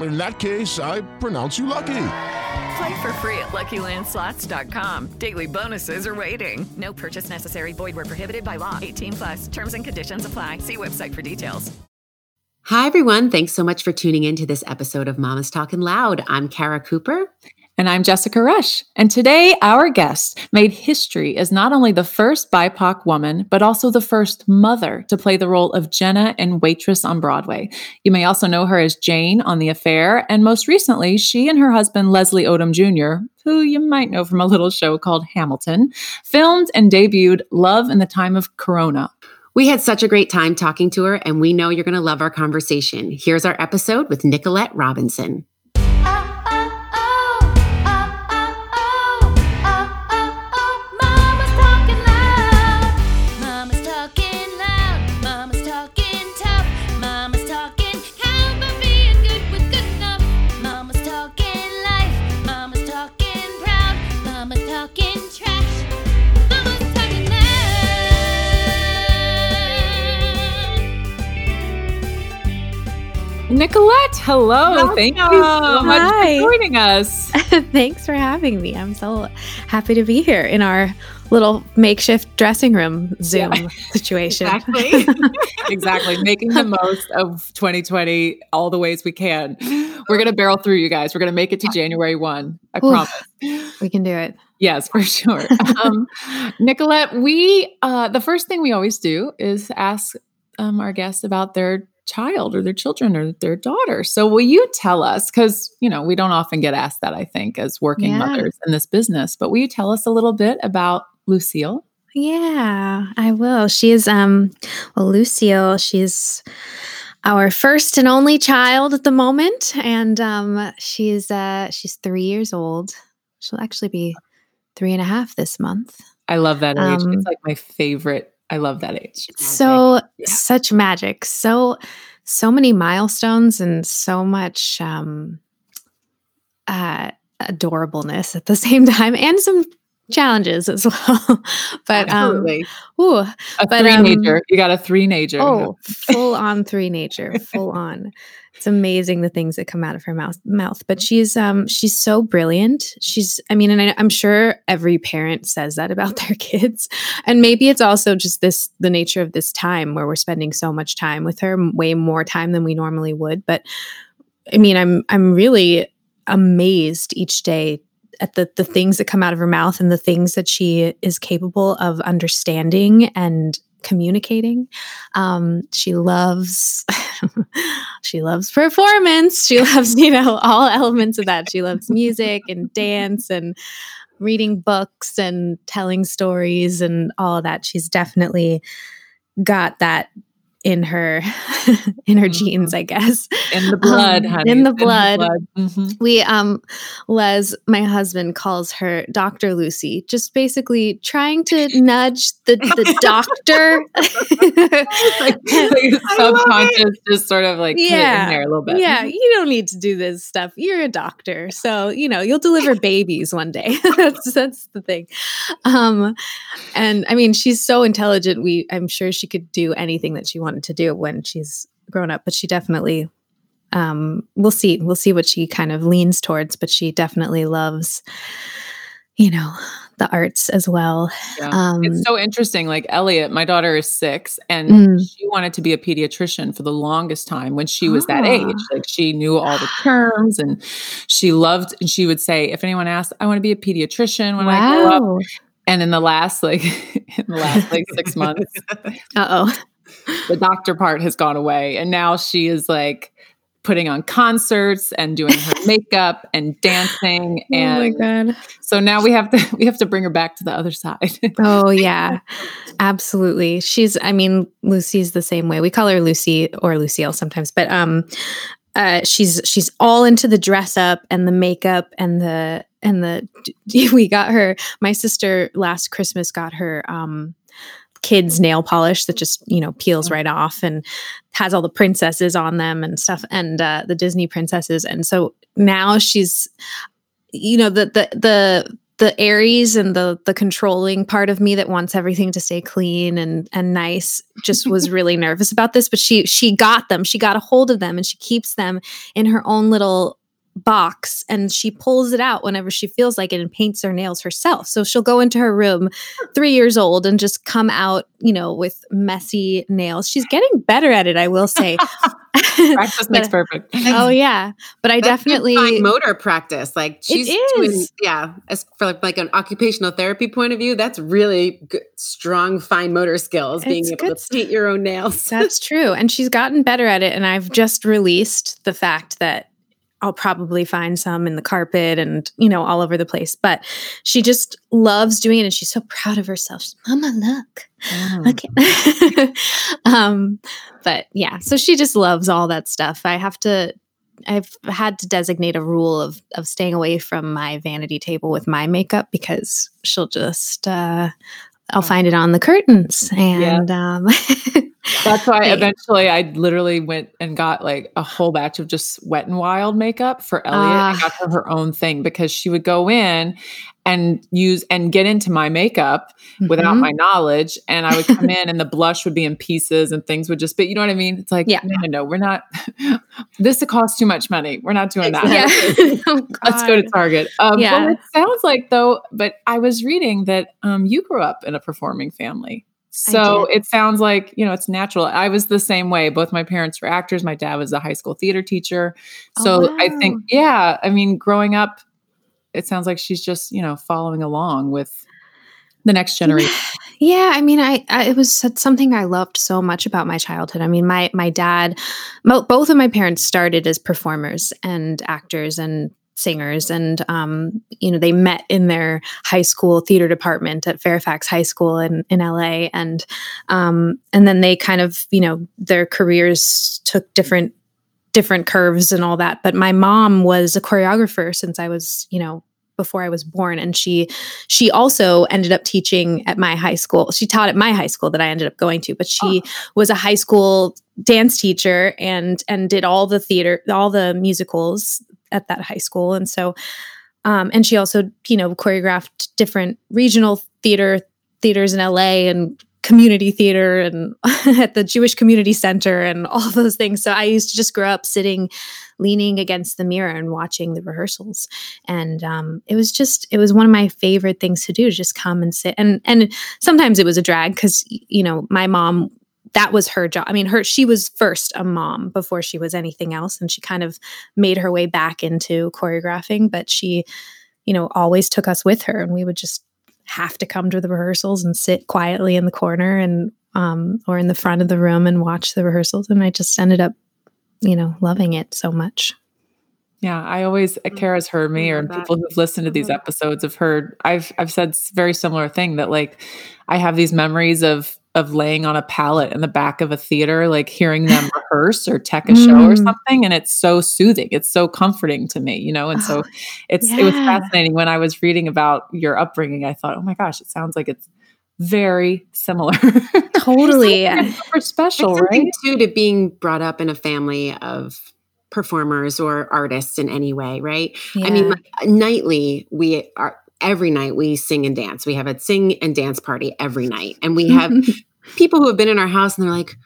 In that case, I pronounce you lucky. Play for free at LuckyLandSlots.com. Daily bonuses are waiting. No purchase necessary. Void where prohibited by law. 18 plus. Terms and conditions apply. See website for details. Hi, everyone. Thanks so much for tuning in to this episode of Mama's Talking Loud. I'm Kara Cooper. And I'm Jessica Rush. And today, our guest made history as not only the first BIPOC woman, but also the first mother to play the role of Jenna in Waitress on Broadway. You may also know her as Jane on The Affair. And most recently, she and her husband, Leslie Odom Jr., who you might know from a little show called Hamilton, filmed and debuted Love in the Time of Corona. We had such a great time talking to her, and we know you're going to love our conversation. Here's our episode with Nicolette Robinson. Nicolette, hello. Welcome. Thank you so much Hi. for joining us. Thanks for having me. I'm so happy to be here in our little makeshift dressing room Zoom yeah. situation. Exactly. exactly. Making the most of 2020 all the ways we can. We're going to barrel through, you guys. We're going to make it to January 1. I Ooh, promise. We can do it. Yes, for sure. um, Nicolette, we, uh, the first thing we always do is ask um, our guests about their child or their children or their daughter. So will you tell us cuz you know, we don't often get asked that I think as working yeah. mothers in this business, but will you tell us a little bit about Lucille? Yeah, I will. She's um well Lucille, she's our first and only child at the moment and um she's uh she's 3 years old. She'll actually be three and a half this month. I love that age. Um, it's like my favorite I love that age. So yeah. such magic. So so many milestones and so much um uh adorableness at the same time and some challenges as well. but um, Absolutely. um ooh, a but, three um, nature. You got a three nature. Oh, full on three nature. Full on it's amazing the things that come out of her mouth mouth but she's um she's so brilliant. She's i mean and I, i'm sure every parent says that about their kids. And maybe it's also just this the nature of this time where we're spending so much time with her way more time than we normally would. But i mean i'm i'm really amazed each day at the the things that come out of her mouth and the things that she is capable of understanding and communicating. Um, she loves she loves performance. She loves, you know, all elements of that. She loves music and dance and reading books and telling stories and all of that. She's definitely got that in her in her mm-hmm. genes i guess. In the blood um, in the blood, in the blood. Mm-hmm. we um les my husband calls her dr lucy just basically trying to nudge the the doctor. Like, like subconscious just sort of like yeah in there a little bit. Yeah you don't need to do this stuff. You're a doctor so you know you'll deliver babies one day. That's that's the thing. Um and i mean she's so intelligent we i'm sure she could do anything that she wants wanted to do when she's grown up, but she definitely um, we'll see we'll see what she kind of leans towards, but she definitely loves you know the arts as well. Yeah. Um, it's so interesting. Like Elliot, my daughter is six, and mm. she wanted to be a pediatrician for the longest time when she was that age. Ah. Like she knew all the terms, and she loved. And she would say, if anyone asked, "I want to be a pediatrician when wow. I grow up," And in the last like in the last like six months, uh oh, the doctor part has gone away, and now she is like putting on concerts and doing her makeup and dancing and oh my god. so now we have to we have to bring her back to the other side. Oh yeah. Absolutely. She's i mean lucy's the same way. We call her lucy or lucille sometimes but um uh she's she's all into the dress up and the makeup and the and the we got her my sister last christmas got her um kids nail polish that just you know peels mm. right off and has all the princesses on them and stuff and uh, the disney princesses and so now she's you know the the the the aries and the the controlling part of me that wants everything to stay clean and and nice just was really nervous about this but she she got them she got a hold of them and she keeps them in her own little box and she pulls it out whenever she feels like it and paints her nails herself. So she'll go into her room, three years old, and just come out, you know, with messy nails. She's getting better at it, I will say. practice makes perfect. Oh yeah, but I That's definitely motor practice. Like she's doing, yeah. As for like, like, an occupational therapy point of view, that's really good, strong, fine motor skills. Being It's able good to paint your own nails. That's true. And she's gotten better at it. And I've just released the fact that I'll probably find some in the carpet and, you know, all over the place. But she just loves doing it and she's so proud of herself. She's, Mama, look. Okay. um, but yeah, so she just loves all that stuff. I have to I've had to designate a rule of of staying away from my vanity table with my makeup because she'll just uh I'll find it on the curtains and um That's why eventually I literally went and got like a whole batch of just wet and wild makeup for Elliot and Ah. got her her own thing because she would go in and use and get into my makeup without Mhm. my knowledge. And I would come in and the blush would be in pieces and things would just be, you know what I mean? It's like, Yeah. no, no, no, we're not, this costs too much money. We're not doing that. yeah. Oh, Let's go to Target. Um, Yeah. Well, it sounds like though, but I was reading that um, you grew up in a performing family. So it sounds like, you know, it's natural. I was the same way. Both my parents were actors. My dad was a high school theater teacher. Oh, So I think, yeah, I mean, growing up, it sounds like she's just, you know, following along with the next generation. Yeah, I mean, I, I it was something I loved so much about my childhood. I mean, my my dad, mo- both of my parents started as performers and actors and singers, and um, you know, they met in their high school theater department at Fairfax High School in in LA, and um, and then they kind of, you know, their careers took different different curves and all that. But my mom was a choreographer since I was, you know, before I was born, and she she also ended up teaching at my high school. She taught at my high school that I ended up going to, but she was a high school dance teacher and and did all the theater, all the musicals at that high school, and so. Um, and she also, you know, choreographed different regional theater theaters in LA and community theater and at the Jewish Community Center and all those things. So I used to just grow up sitting, leaning against the mirror and watching the rehearsals. And um, it was just, it was one of my favorite things to do, just come and sit. And and sometimes it was a drag because you know my mom. That was her job. I mean, her she was first a mom before she was anything else, and she kind of made her way back into choreographing. But she, you know, always took us with her, and we would just have to come to the rehearsals and sit quietly in the corner and um, or in the front of the room and watch the rehearsals. And I just ended up, you know, loving it so much. Yeah, I always Kara's heard me, or people who've listened to these Mhm. episodes have heard. I've I've said very similar thing that like I have these memories of of laying on a pallet in the back of a theater, like hearing them rehearse or tech a show or Mm. something, and it's so soothing. It's so comforting to me, you know. And so Oh, it's it was fascinating when I was reading about your upbringing. I thought, oh my gosh, it sounds like it's very similar. Totally. Super special, right? too to being brought up in a family of performers or artists in any way, right? I mean, like, nightly we are every night we sing and dance. We have a sing and dance party every night, and we have people who have been in our house and they're like,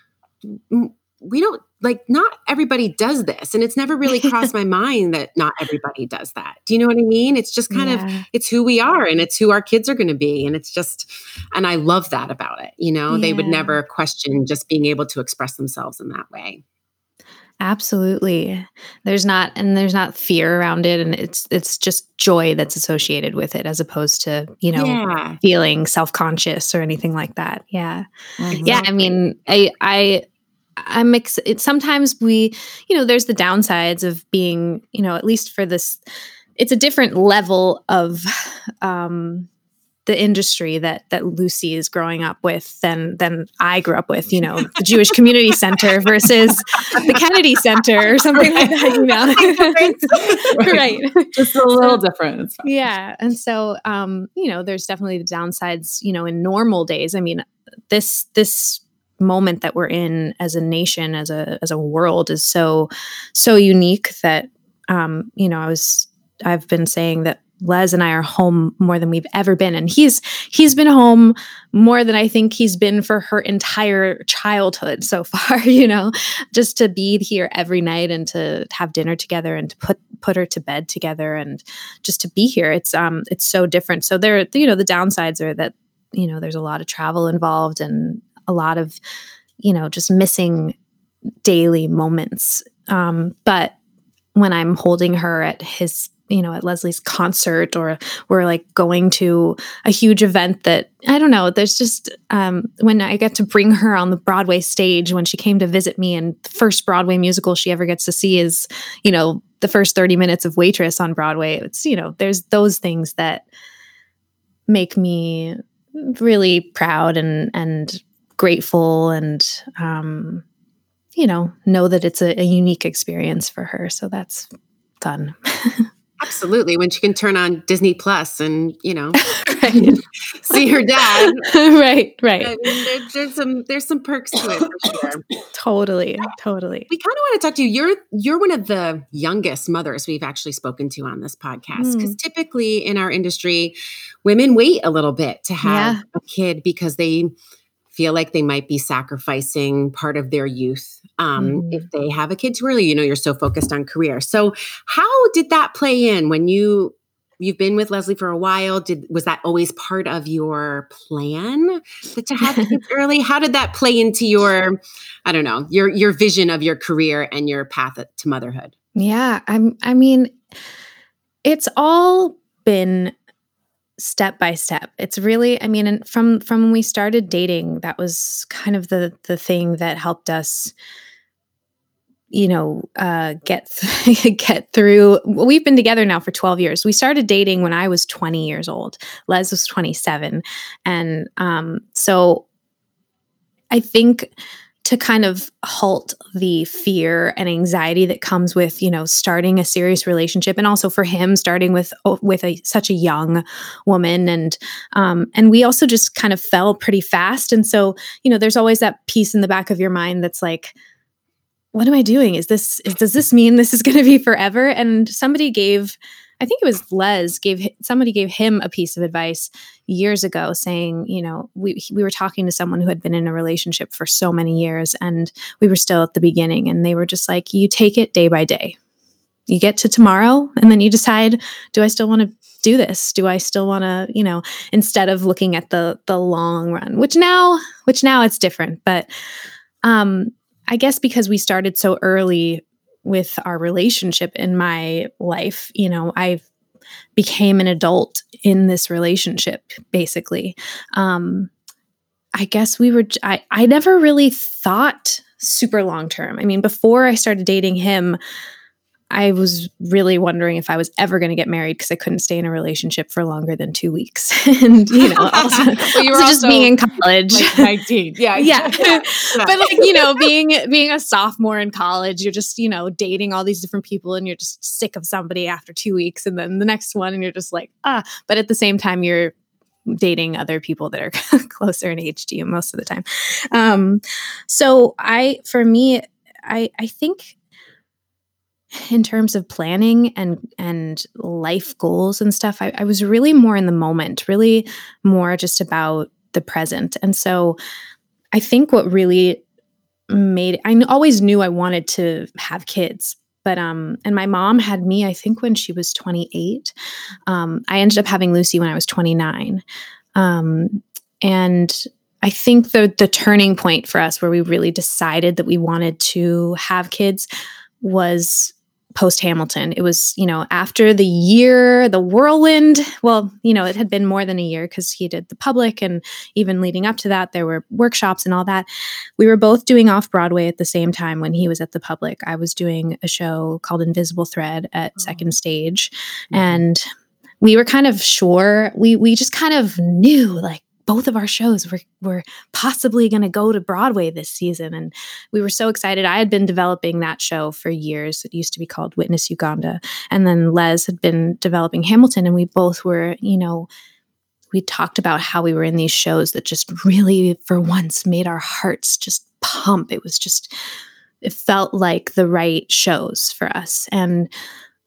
"Mm, we don't like not everybody does this, and it's never really crossed my mind that not everybody does that. Do you know what I mean? It's just kind of it's who we are and it's who our kids are going to be. And it's just and i love that about it you know? They would never question just being able to express themselves in that way Absolutely. There's not and there's not fear around it and it's it's just joy that's associated with it as opposed to, you know, Yeah. feeling self-conscious or anything like that. Yeah. Mm-hmm. Yeah, I mean, I I I'm ex- it, sometimes we, you know, there's the downsides of being, you know, at least for this it's a different level of um the industry that that Lucy is growing up with than than I grew up with, you know, the Jewish Community Center versus the Kennedy Center or something like that, you know. right. Just a little different. Yeah. And so um, you know, there's definitely the downsides, you know, in normal days. I mean, this this moment that we're in as a nation, as a as a world is so so unique that um, you know, I was I've been saying that Les and I are home more than we've ever been. And he's he's been home more than I think he's been for her entire childhood so far, you know, just to be here every night and to have dinner together and to put put her to bed together and just to be here. It's um it's so different. So there, you know, the downsides are that, you know, there's a lot of travel involved and a lot of, you know, just missing daily moments. Um, but when I'm holding her at his, you know, at Leslie's concert or we're like going to a huge event that I don't know, there's just um, when I get to bring her on the Broadway stage when she came to visit me and the first Broadway musical she ever gets to see is, you know, the first 30 minutes of Waitress on Broadway. It's, you know, there's those things that make me really proud and and grateful and um you know know that it's a, a unique experience for her so that's fun Absolutely. When she can turn on Disney Plus and, you know, right see her dad. right I right mean, there, there's some there's some perks to it for sure. totally totally We kind of want to talk to you. You're you're one of the youngest mothers we've actually spoken to on this podcast because hmm. typically in our industry, women wait a little bit to have Yeah. a kid because they feel like they might be sacrificing part of their youth um, Mhm. if they have a kid too early. You know, you're so focused on career. So, how did that play in when you? You've been with Leslie for a while. Did was that always part of your plan that to have kids early? How did that play into your, I don't know, your your vision of your career and your path to motherhood? Yeah, I'm I mean it's all been step by step. It's really I mean and from from when we started dating that was kind of the the thing that helped us you know uh get th- get through we've been together now for 12 years. We started dating when i was 20 years old. Les was 27 and um so i think to kind of halt the fear and anxiety that comes with you know starting a serious relationship and also for him starting with oh, with a such a young woman. And um and we also just kind of fell pretty fast. And so you know there's always that piece in the back of your mind that's like what am i doing? Is this is, does this mean this is going to be forever? And somebody gave i think it was les gave somebody gave him a piece of advice years ago saying you know we we were talking to someone who had been in a relationship for so many years and we were still at the beginning and they were just like you take it day by day. You get to tomorrow and then you decide do i still want to do this? Do i still want to you know instead of looking at the the long run which now which now it's different but um i guess because we started so early with our relationship in my life you know i became an adult in this relationship basically. Um i guess we were I, I never really thought super long term. I mean before i started dating him I was really wondering if I was ever going to get married because I couldn't stay in a relationship for longer than two weeks. and, you know, also, Well, you also just being in college. Like 19. Yeah. yeah. but like, you know, being being a sophomore in college, you're just, you know, dating all these different people and you're just sick of somebody after two weeks and then the next one and you're just like, ah. But at the same time, you're dating other people that are closer in age to you most of the time. Um, so I for me, I I think in terms of planning and and life goals and stuff I, I was really more in the moment really more just about the present. And so i think what really made i always knew i wanted to have kids but um and my mom had me i think when she was 28 um i ended up having lucy when i was 29 um and I think the the turning point for us where we really decided that we wanted to have kids was post Hamilton. It was, you know, after the year, the whirlwind. Well, you know, it had been more than a year because he did the public, and even leading up to that, there were workshops and all that. We were both doing off Broadway at the same time when he was at the public. I was doing a show called Invisible Thread at oh. Second Stage, mm-hmm. and we were kind of sure we we just kind of knew like both of our shows were, were possibly going to go to Broadway this season. And we were so excited. I had been developing that show for years. It used to be called Witness Uganda. And then Les had been developing Hamilton. And we both were, you know, we talked about how we were in these shows that just really, for once, made our hearts just pump. It was just, it felt like the right shows for us. And,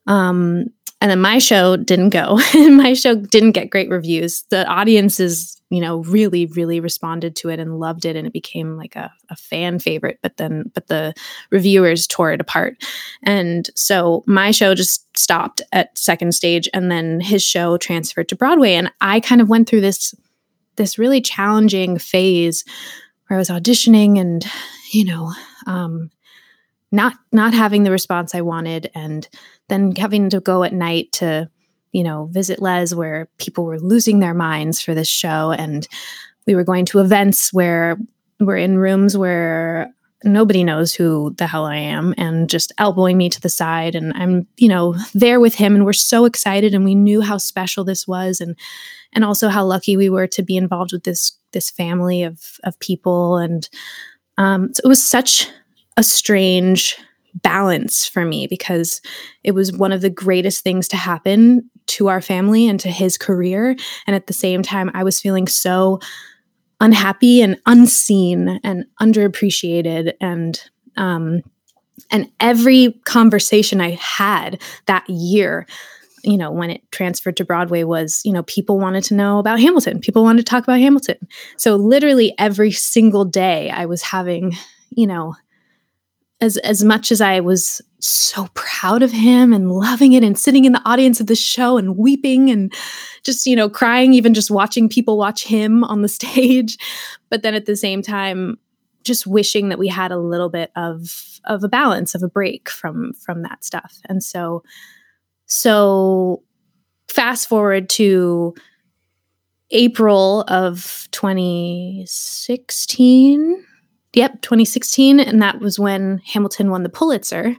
um, and then my show didn't go. my show didn't get great reviews. The audiences you know really really responded to it and loved it and it became like a, a fan favorite but then but the reviewers tore it apart and so my show just stopped at second stage and then his show transferred to broadway and i kind of went through this this really challenging phase where i was auditioning and you know um not not having the response i wanted and then having to go at night to you know, visit Les where people were losing their minds for this show. And we were going to events where we're in rooms where nobody knows who the hell I am and just elbowing me to the side. And I'm, you know, there with him and we're so excited and we knew how special this was and and also how lucky we were to be involved with this this family of of people. And um, so it was such a strange balance for me because it was one of the greatest things to happen to our family and to his career. And at the same time, I was feeling so unhappy and unseen and underappreciated. And um and every conversation I had that year you know when it transferred to broadway was you know people wanted to know about hamilton. People wanted to talk about hamilton. So literally every single day i was having you know as as much as I was so proud of him and loving it and sitting in the audience of the show and weeping and just you know crying even just watching people watch him on the stage. But then at the same time just wishing that we had a little bit of of a balance of a break from from that stuff. And so so fast forward to April of 2016 Yep, 2016. And that was when Hamilton won the Pulitzer.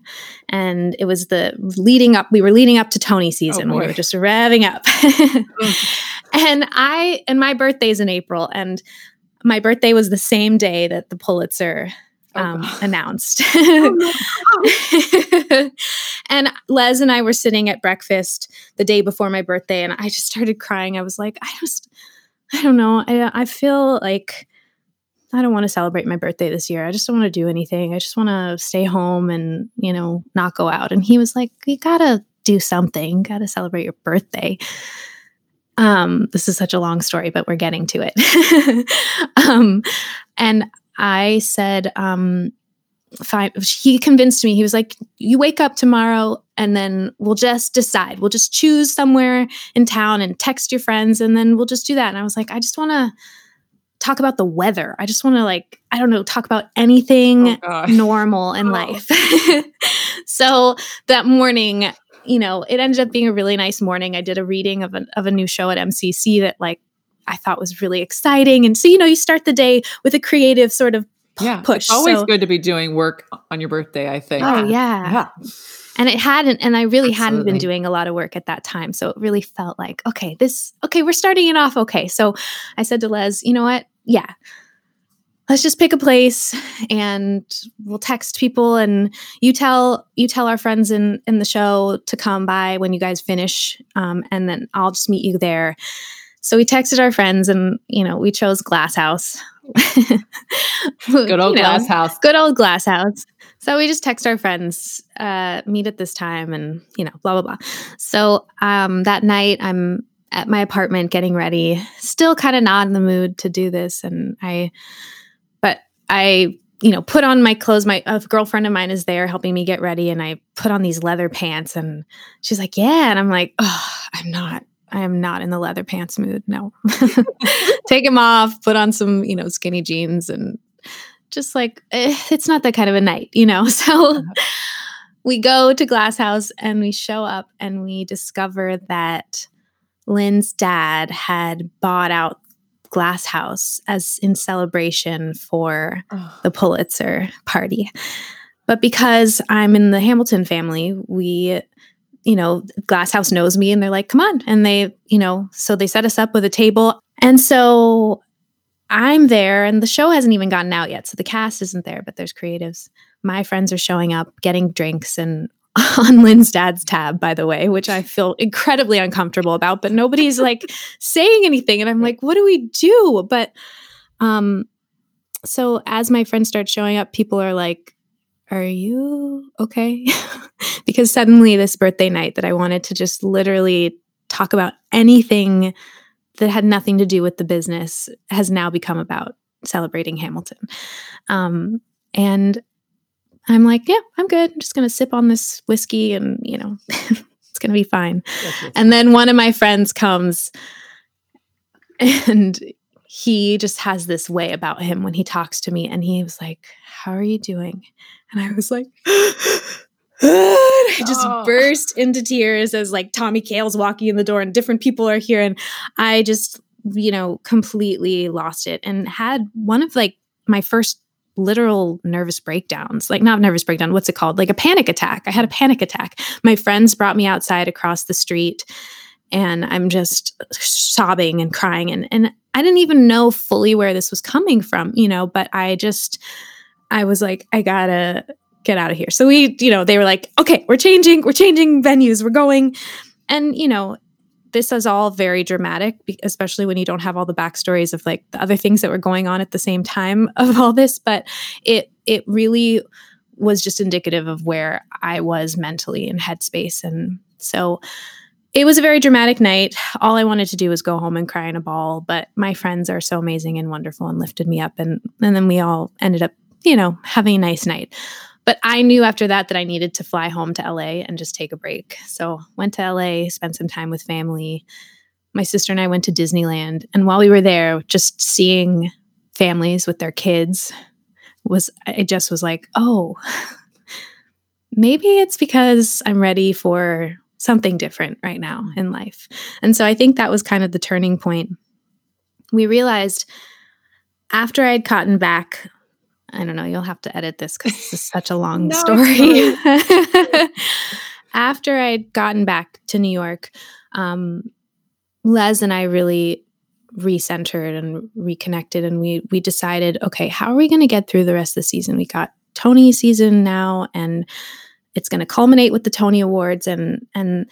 And it was the leading up, we were leading up to Tony season. Oh we were just revving up. and I, and my birthday is in April. And my birthday was the same day that the Pulitzer oh, um, oh, announced. oh, and Les and I were sitting at breakfast the day before my birthday. And I just started crying. I was like, I just, I don't know. I, I feel like, I don't want to celebrate my birthday this year. I just don't want to do anything. I just want to stay home and, you know, not go out. And he was like, You gotta do something, gotta celebrate your birthday. Um, this is such a long story, but we're getting to it. um, and I said, um, fine. He convinced me. He was like, You wake up tomorrow and then we'll just decide. We'll just choose somewhere in town and text your friends and then we'll just do that. And I was like, I just want to talk about the weather. I just want to like, I don't know, talk about anything oh normal in oh. life. so that morning, you know, it ended up being a really nice morning. I did a reading of a, of a new show at MCC that like I thought was really exciting. And so, you know, you start the day with a creative sort of yeah, push. It's always so, good to be doing work on your birthday, I think. Oh, yeah. yeah and it hadn't and i really Absolutely. hadn't been doing a lot of work at that time. So it really felt like okay this okay we're starting it off okay. So i said to les you know what? Yeah. Let's just pick a place and we'll text people and you tell you tell our friends in in the show to come by when you guys finish um, and then i'll just meet you there. So we texted our friends and you know we chose glass house. Good old you know, glass house. good old glass house so we just text our friends, uh, meet at this time and, you know, blah, blah, blah. So um, that night I'm at my apartment getting ready, still kind of not in the mood to do this. And I, but I, you know, put on my clothes. My a girlfriend of mine is there helping me get ready. And I put on these leather pants and she's like, yeah. And I'm like, oh, I'm not, I am not in the leather pants mood. No. Take them off, put on some, you know, skinny jeans and just like eh, it's not that kind of a night, you know. So we go to Glass House and we show up and we discover that Lin's dad had bought out Glass House as in celebration for Oh. the Pulitzer party. But because I'm in the Hamilton family, we, you know, Glass House knows me and they're like, come on. And they, you know, so they set us up with a table. And so I'm there and the show hasn't even gotten out yet. So the cast isn't there, but there's creatives. My friends are showing up, getting drinks and on Lin's dad's tab, by the way, which I feel incredibly uncomfortable about, but nobody's like saying anything. And I'm like, what do we do? But um, so as my friends start showing up, people are like, are you okay? because suddenly this birthday night that I wanted to just literally talk about anything that had nothing to do with the business has now become about celebrating Hamilton. Um, and I'm like, yeah, I'm good. I'm just going to sip on this whiskey and, you know, it's going to be fine. And then one of my friends comes and he just has this way about him when he talks to me. And he was like, How are you doing? And I was like, I just Oh. burst into tears as like Tommy Kail's walking in the door and different people are here. And I just, you know, completely lost it and had one of like my first literal nervous breakdowns like not nervous breakdown what's it called like a panic attack i had a panic attack my friends brought me outside across the street and i'm just sobbing and crying and and i didn't even know fully where this was coming from you know but i just i was like i gotta get out of here. So we you know they were like okay we're changing we're changing venues we're going. And you know this is all very dramatic especially when you don't have all the backstories of like the other things that were going on at the same time of all this. But it it really was just indicative of where i was mentally in headspace. And so it was a very dramatic night. All i wanted to do was go home and cry in a ball. But my friends are so amazing and wonderful and lifted me up. And and then we all ended up you know having a nice night but I knew after that that I needed to fly home to LA and just take a break. So went to LA, spent some time with family. My sister and I went to Disneyland, and while we were there, just seeing families with their kids was it just was like, oh, maybe it's because I'm ready for something different right now in life. And so I think that was kind of the turning point. We realized after I'd gotten back I don't know. You'll have to edit this because this is such a long No, story. After I'd gotten back to New York, um, Les and I really recentered and reconnected, and we we decided, okay, how are we going to get through the rest of the season? We got Tony season now, and it's going to culminate with the Tony Awards, and and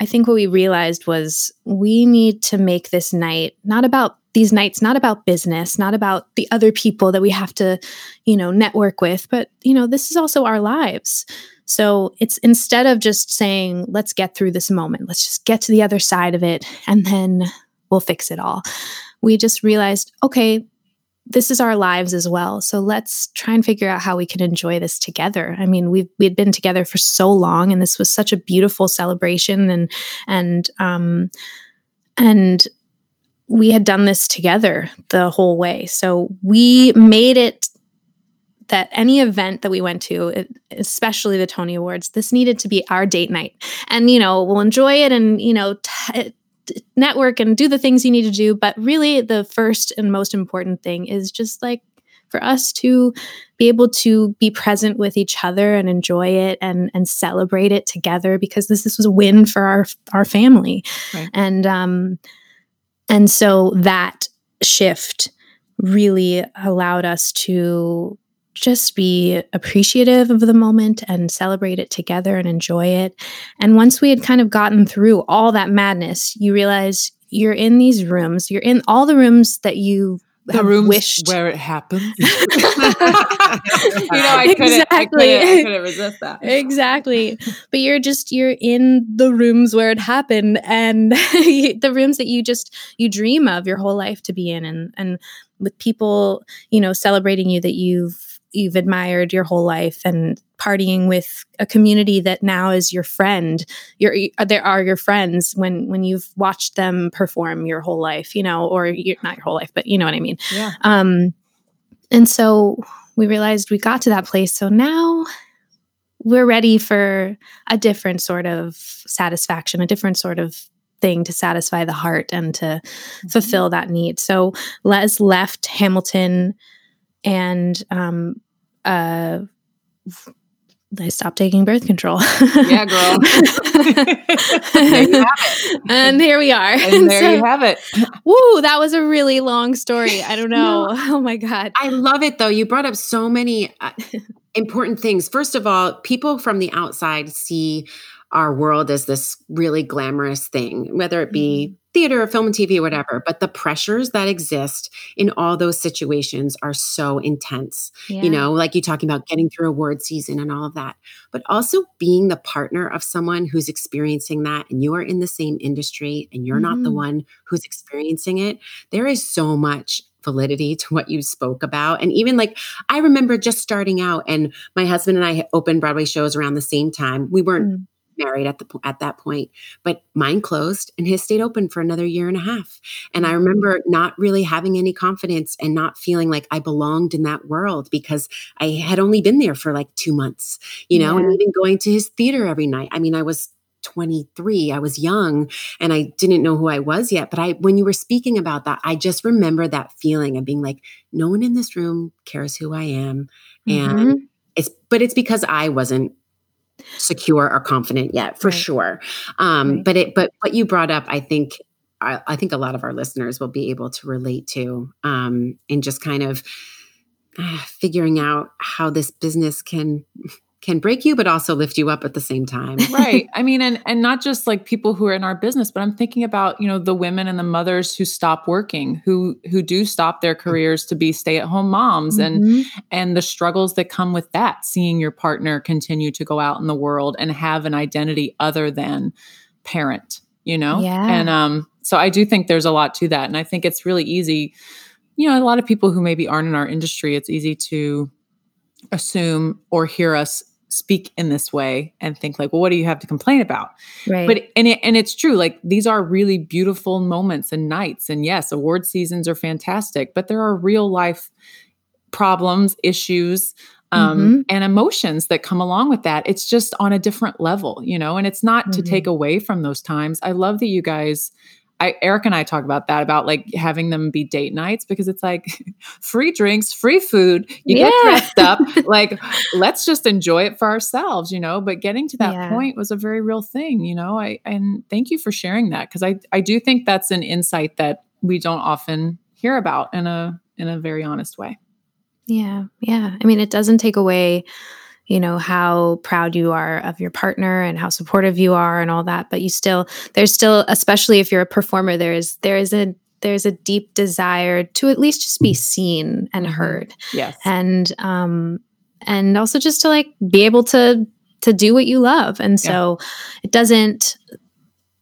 I think what we realized was we need to make this night not about these nights not about business, not about the other people that we have to, you know, network with, but you know, this is also our lives. So it's instead of just saying, let's get through this moment, let's just get to the other side of it and then we'll fix it all. We just realized, okay, this is our lives as well. So let's try and figure out how we can enjoy this together. I mean, we've we had been together for so long and this was such a beautiful celebration and and um and we had done this together the whole way. So we made it that any event that we went to, especially the Tony Awards, this needed to be our date night. And, you know, we'll enjoy it and, you know, t- network and do the things you need to do. But really, the first and most important thing is just like for us to be able to be present with each other and enjoy it and and celebrate it together because this this was a win for our our family Right. and um and so that shift really allowed us to just be appreciative of the moment and celebrate it together and enjoy it. And once we had kind of gotten through all that madness, you realize you're in these rooms, you're in all the rooms that you The have rooms wished where it happened. you know, I couldn't, I Exactly. couldn't, I couldn't resist that. exactly but you're just you're in the rooms where it happened and the rooms that you just you dream of your whole life to be in and and with people you know celebrating you that you've you've admired your whole life and partying with a community that now is your friend. Your there are your friends when when you've watched them perform your whole life you know or you're not your whole life but you know what i mean. Yeah. um and so we realized we got to that place. So now we're ready for a different sort of satisfaction a different sort of thing to satisfy the heart and to fulfill that need. So les left hamilton and um uh I stopped taking birth control. Yeah, girl. There you have it. and here we are. And there you have it. Woo, that was a really long story. I don't know. Oh my God. I love it though. You brought up so many uh, important things. First of all, people from the outside see our world as this really glamorous thing, whether it be theater or film and TV or whatever. But the pressures that exist in all those situations are so intense. Yeah. You know, like you talking about getting through award season and all of that, but also being the partner of someone who's experiencing that and you are in the same industry and you're not the Mhm. one who's experiencing it. There is so much validity to what you spoke about. And even like, I remember just starting out and my husband and I opened Broadway shows around the same time. We weren't Mm. Married at the at that point but mine closed and his stayed open for another year and a half. And i remember not really having any confidence and not feeling like i belonged in that world because i had only been there for like 2 months you know and even going to his theater every night. I mean i was 23 i was young and i didn't know who i was yet but i when you were speaking about that i just remember that feeling of being like no one in this room cares who i am and Mhm. it's but it's because i wasn't secure or confident yet for Right. sure um Right. but it but what you brought up i think I, I think a lot of our listeners will be able to relate to um and just kind of uh, figuring out how this business can can break you but also lift you up at the same time right i mean and and not just like people who are in our business but i'm thinking about you know the women and the mothers who stop working who who do stop their careers to be stay-at-home moms and Mhm. and the struggles that come with that seeing your partner continue to go out in the world and have an identity other than parent you know Yeah. and um so i do think there's a lot to that and i think it's really easy you know a lot of people who maybe aren't in our industry it's easy to assume or hear us speak in this way and think like well what do you have to complain about right. but and it, and it's true like these are really beautiful moments and nights and yes award seasons are fantastic but there are real life problems issues um, Mhm. and emotions that come along with that it's just on a different level you know and it's not to Mhm. take away from those times i love that you guys I, Eric and I talk about that about like having them be date nights because it's like free drinks, free food, you get dressed up. like, let's just enjoy it for ourselves, you know. But getting to that Yeah. point was a very real thing, you know. I and thank you for sharing that because I I do think that's an insight that we don't often hear about in a in a very honest way. Yeah. Yeah. I mean, it doesn't take away, you know, how proud you are of your partner and how supportive you are and all that, but you still there's still especially if you're a performer there is there is a there's a deep desire to at least just be seen and Mhm. heard. Yes. And um and also just to like be able to to do what you love. And Yeah. so it doesn't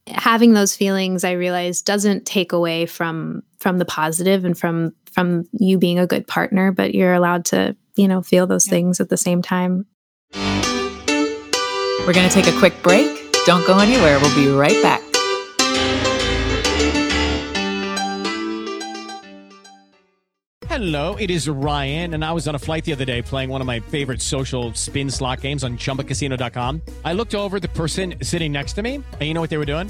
having those feelings I realize doesn't take away from from the positive and from from you being a good partner, but you're allowed to, you know, feel those Yeah. things at the same time. We're going to take a quick break. Don't go anywhere. We'll be right back. Hello, it is Ryan, and I was on a flight the other day playing one of my favorite social spin slot games on chumbacasino.com. I looked over the person sitting next to me, and you know what they were doing?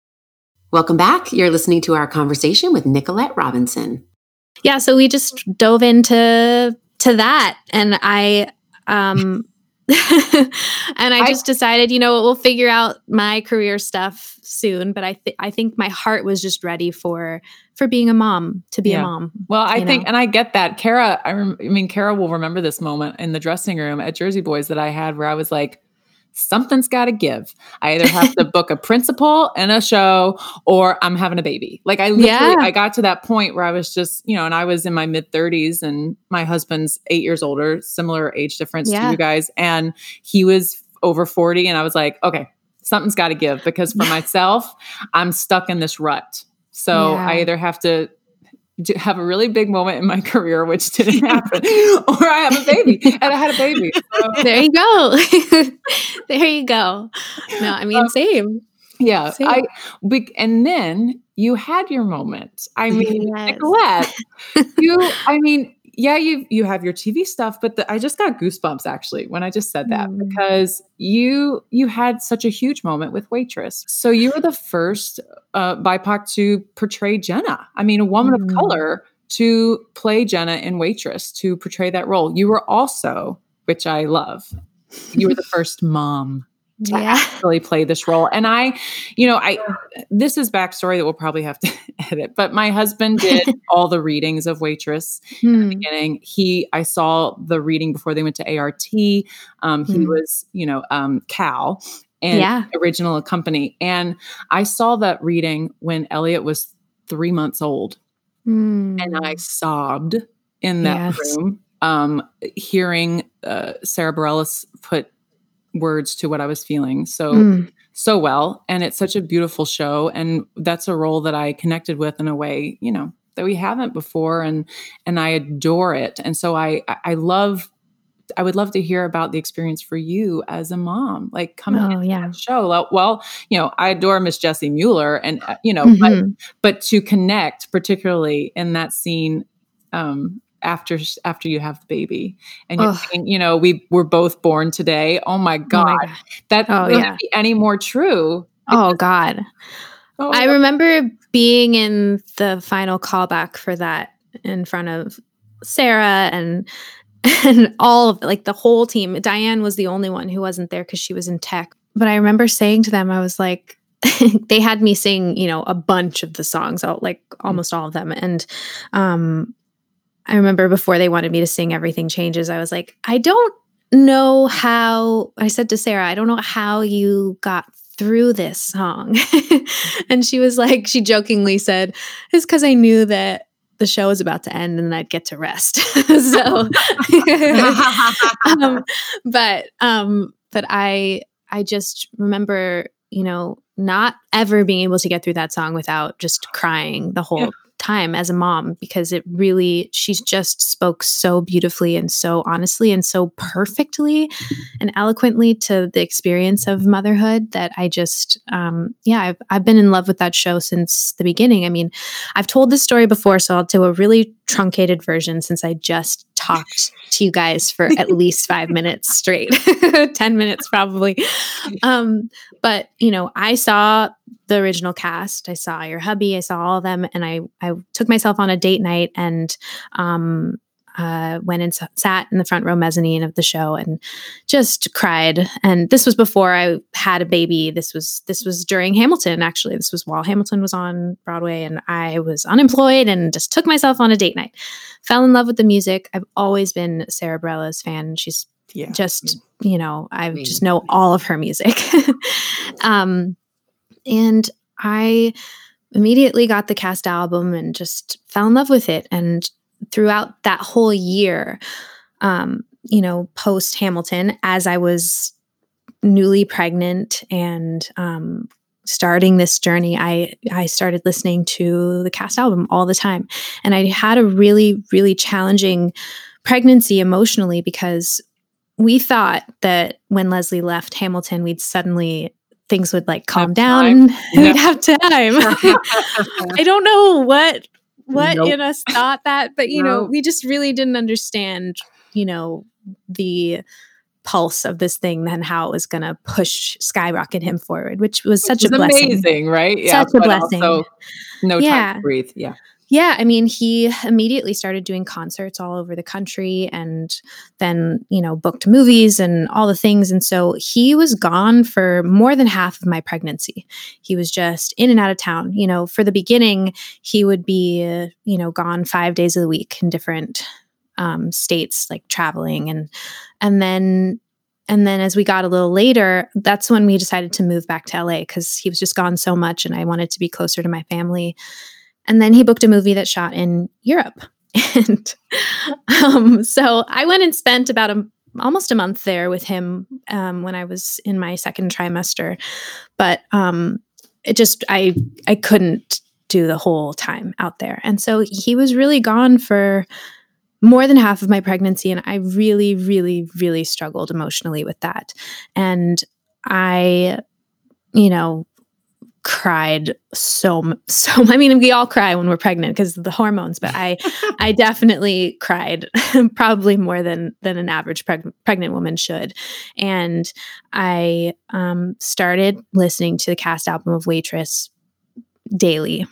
Welcome back. You're listening to our conversation with Nicolette Robinson. Yeah, so we just dove into to that and I um and I just decided, you know, we'll figure out my career stuff soon, but I think I think my heart was just ready for for being a mom, to be Yeah. a mom. Well, I think, know? and I get that. Kara, I, rem- I mean, Kara will remember this moment in the dressing room at Jersey Boys that I had where I was like, something's got to give. I either have to book a principal and a show or I'm having a baby. Like I literally, Yeah. I got to that point where I was just, you know, and I was in my mid 30s and my husband's eight years older, similar age difference to you guys. And he was over 40. And I was like, okay, something's got to give because for myself, I'm stuck in this rut. So Yeah. I either have to have a really big moment in my career, which didn't happen, or I have a baby, and I had a baby. So, there you go. there you go. No, I mean um, same. yeah, Same. I and then you had your moment. I mean, Yes. Nicolette, you. I mean, yeah, you you have your TV stuff, but the, I just got goosebumps actually when I just said that Mm. because you you had such a huge moment with Waitress. So you were the first uh, BIPOC to portray Jenna. I mean, a woman Mm. of color to play Jenna in Waitress to portray that role. You were also, which I love, you were the first mom Yeah. actually play this role. And I, you know, I this is backstory that we'll probably have to edit, but my husband did all the readings of Waitress Hmm. In the beginning. He, I saw the reading before they went to ART. Um, he Hmm. was, you know, um, Cal and Yeah. original company. And I saw that reading when Elliot was three months old and I sobbed in that Yes. room, um, hearing uh, Sara Bareilles put words to what I was feeling so Mm. so well, and it's such a beautiful show, and that's a role that I connected with in a way, you know, that we haven't before, and and I adore it, and so I I- love. I would love to hear about the experience for you as a mom, like coming Oh, yeah. that show. Well, you know, I adore Miss Jessie Mueller, and uh, you know, but Mhm. but to connect particularly in that scene um after after you have the baby and you're saying, you know we were both born today oh my god, Oh my God. that Oh, yeah. be any more true Oh God. Oh, I remember being in the final callback for that in front of Sara and and all of like the whole team. Diane was the only one who wasn't there because she was in tech. But I remember saying to them, I was like, they had me sing, you know, a bunch of the songs, like almost all of them. And um I remember before they wanted me to sing Everything Changes, I was like, I don't know how I said to Sara, I don't know how you got through this song. and she was like, she jokingly said, it's because I knew that the show was about to end and I'd get to rest. so um, but um but I I just remember, you know, not ever being able to get through that song without just crying the whole time as a mom because it really she's just spoke so beautifully and so honestly and so perfectly and eloquently to the experience of motherhood that I just um yeah I've I've been in love with that show since the beginning. I mean, I've told this story before so I'll do a really truncated version since I just talked to you guys for at least 5 minutes straight. 10 minutes probably. Um but you know, I saw the original cast. I saw your hubby. I saw all of them, and I I took myself on a date night and um uh went and s- sat in the front row mezzanine of the show and just cried. And this was before I had a baby. This was this was during Hamilton. Actually, this was while Hamilton was on Broadway, and I was unemployed and just took myself on a date night. Fell in love with the music. I've always been Sara Bareilles fan. She's Yeah. just you know I just know all of her music. um, and I immediately got the cast album and just fell in love with it. And throughout that whole year, um, you know, post Hamilton, as I was newly pregnant and um, starting this journey, I I started listening to the cast album all the time, and I had a really really challenging pregnancy emotionally because we thought that when Leslie left Hamilton, we'd suddenly things would like calm down. and we'd have time. I don't know what what Nope. in us thought that, but you know, we just really didn't understand, you know, the pulse of this thing and how it was going to push skyrocket him forward, which was such Which a blessing. amazing, right? Yeah, such a blessing. also no time to breathe. Yeah. Yeah, I mean, he immediately started doing concerts all over the country and then, you know, booked movies and all the things. And so he was gone for more than half of my pregnancy. He was just in and out of town. You know, for the beginning, he would be, uh, you know, gone five days of the week in different um, states, like traveling. And, and then, and then as we got a little later, that's when we decided to move back to LA because he was just gone so much and I wanted to be closer to my family and then he booked a movie that shot in Europe. And um, so I went and spent about a, almost a month there with him um, when I was in my second trimester. But um, it just I I couldn't do the whole time out there, and so he was really gone for more than half of my pregnancy, and I really, really, really struggled emotionally with that. And I, you know, cried so so i mean we all cry when we're pregnant because of the hormones but i i definitely cried probably more than than an average preg- pregnant woman should. And i um started listening to the cast album of waitress daily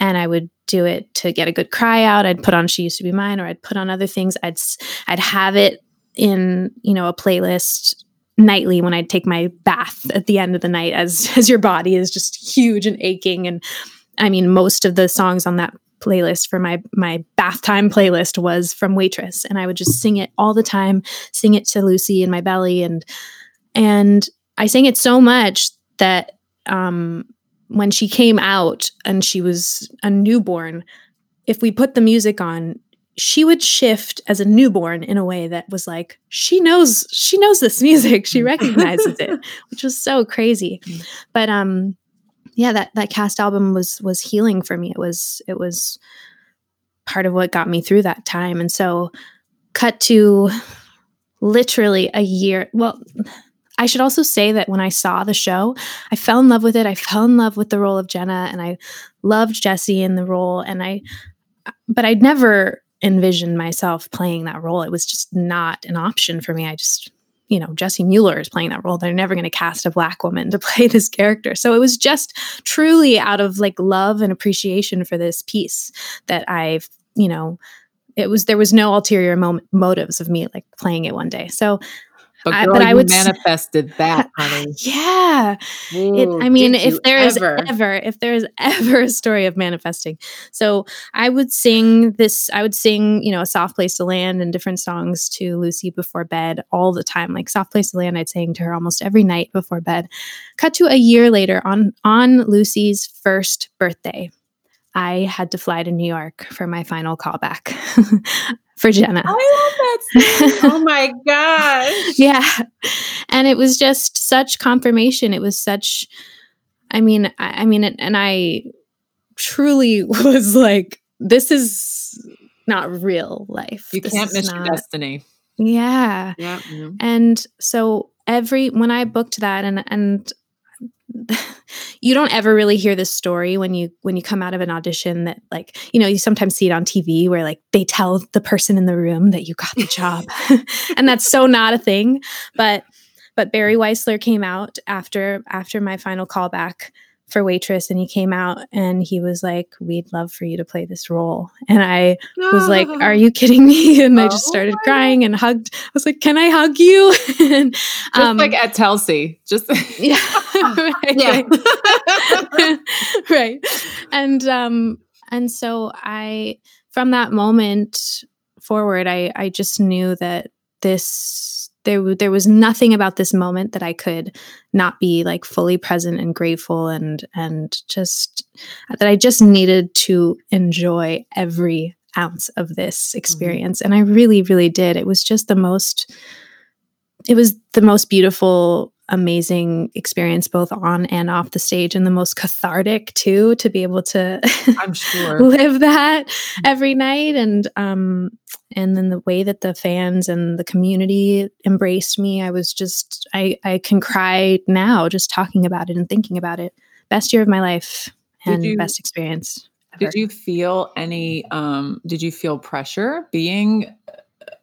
and i would do it to get a good cry out. I'd put on she used to be mine or i'd put on other things. I'd s- i'd have it in you know a playlist nightly when I'd take my bath at the end of the night as as your body is just huge and aching. And I mean most of the songs on that playlist for my my bath time playlist was from Waitress and I would just sing it all the time sing it to Lucy in my belly. And and I sang it so much that um when she came out and she was a newborn if we put the music on she would shift as a newborn in a way that was like she knows she knows this music. She recognizes it which was so crazy. But um yeah that that cast album was was healing for me. It was it was part of what got me through that time. And so cut to literally a year well I should also say that when I saw the show, I fell in love with it. I fell in love with the role of Jenna and I loved Jessie in the role and I but I'd never envisioned myself playing that role. It was just not an option for me. I just, you know, Jessie Mueller is playing that role. They're never going to cast a black woman to play this character. So it was just truly out of like love and appreciation for this piece that I've, you know, it was there was no ulterior mo- motives of me like playing it one day. So But, I- girl, but I would manifested that, honey. yeah. It, I mean, if there is ever. ever, if there is ever a story of manifesting. So I would sing this, I would sing, you know, a soft place to land and different songs to Lucy before bed all the time. Like soft place to land, I'd sing to her almost every night before bed. Cut to a year later on on Lucy's first birthday. I had to fly to New York for my final callback for Jenna. I love that. oh my gosh. yeah and it was just such confirmation it was such i mean i, I mean and- and i truly was like this is not real life You This can't is miss your not- destiny. yeah Yeah. and so every when i booked that and and you don't ever really hear this story when you when you come out of an audition that like you know you sometimes see it on tv where like they tell the person in the room that you got the job. And that's so not a thing. But but Barry Weissler came out after after my final callback for waitress and he came out and he was like we'd love for you to play this role. And i was like are you kidding me? And i just Oh started crying and hugged. I was like can i hug you? And Just um, like at Telsey. Just yeah Yeah. right. right and um and so i from that moment forward i i just knew that this there there was nothing about this moment that i could not be like fully present and grateful and and just that i just needed to enjoy every ounce of this experience and i really really did it was just the most it was the most beautiful amazing experience both on and off the stage and the most cathartic too to be able to I'm sure. live that every night. And um and then the way that the fans and the community embraced me i was just i i can cry now just talking about it and thinking about it. Best year of my life and you- best experience Did you feel any um did you feel pressure being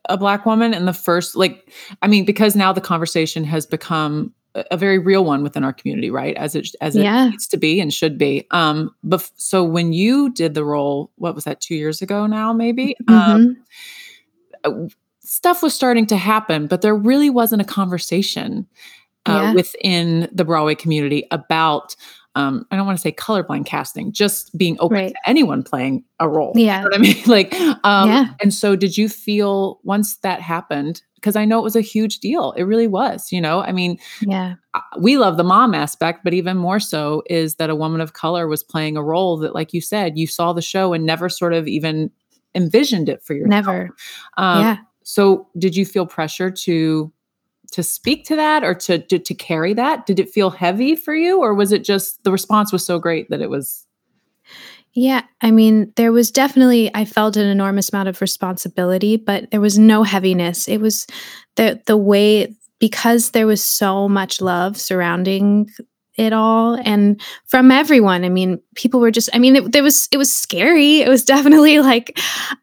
a black woman and the first like I mean because now the conversation has become a, a very real one within our community, right? As it as it Yeah. needs to be and should be. Um bef- so when you did the role, what was that 2 years ago now maybe? Um uh, stuff was starting to happen, but there really wasn't a conversation uh, Yeah. within the Broadway community about. Um, I don't want to say colorblind casting, just being open Right. to anyone playing a role. Yeah. You know I mean? Like, um, Yeah. and so did you feel once that happened? Because I know it was a huge deal. It really was. You know, I mean, Yeah. uh, we love the mom aspect, but even more so is that a woman of color was playing a role that, like you said, you saw the show and never sort of even envisioned it for yourself. Never. Um, Yeah. So, did you feel pressure to to speak to that or to, to to carry that? Did it feel heavy for you, or was it just the response was so great that it was? Yeah, I mean, there was definitely I felt an enormous amount of responsibility, but there was no heaviness. It was the the way because there was so much love surrounding it all and from everyone. I mean, people were just I mean, it, there was it was scary. It was definitely like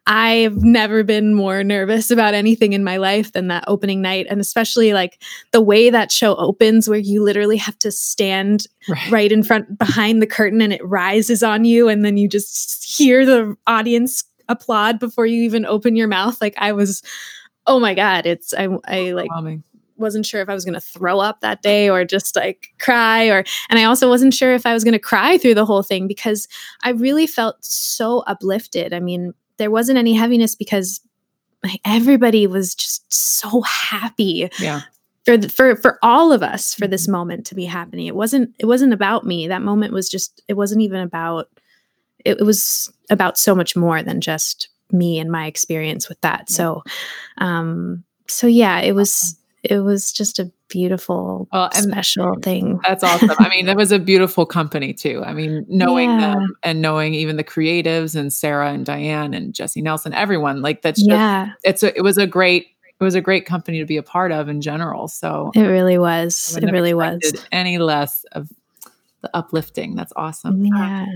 I've never been more nervous about anything in my life than that opening night and especially like the way that show opens where you literally have to stand Right. right in front behind the curtain and it rises on you and then you just hear the audience applaud before you even open your mouth like i was oh my god it's i i like. Wasn't sure if i was going to throw up that day or just like cry or and i also wasn't sure if i was going to cry through the whole thing because i really felt so uplifted i mean there wasn't any heaviness because everybody was just so happy Yeah. for the, for for all of us for this moment to be happening. It wasn't it wasn't about me. That moment was just it wasn't even about it, it was about so much more than just me and my experience with that. So um so yeah, it was it was just a beautiful Well, special thing. That's awesome. I mean, that was a beautiful company too. I mean, knowing Yeah. them and knowing even the creatives and Sara and Diane and Jessie Nelson, everyone like that's just, Yeah. it's a, it was a great it was a great company to be a part of in general. So It really was. It really was. any less of the uplifting. That's awesome. Yeah.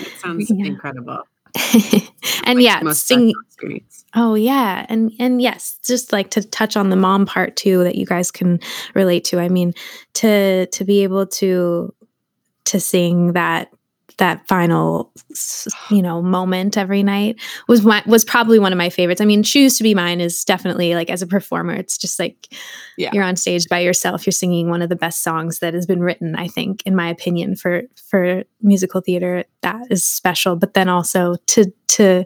It sounds Yeah. incredible. and yeah, Most sing. Oh yeah, and and yes, just like to touch on the mom part too that you guys can relate to. I mean, to to be able to to sing that that final you know moment every night was was probably one of my favorites. I mean, choose to be mine is definitely like as a performer, it's just like Yeah. you're on stage by yourself. You're singing one of the best songs that has been written. I think, in my opinion, for for musical theater, that is special. But then also to to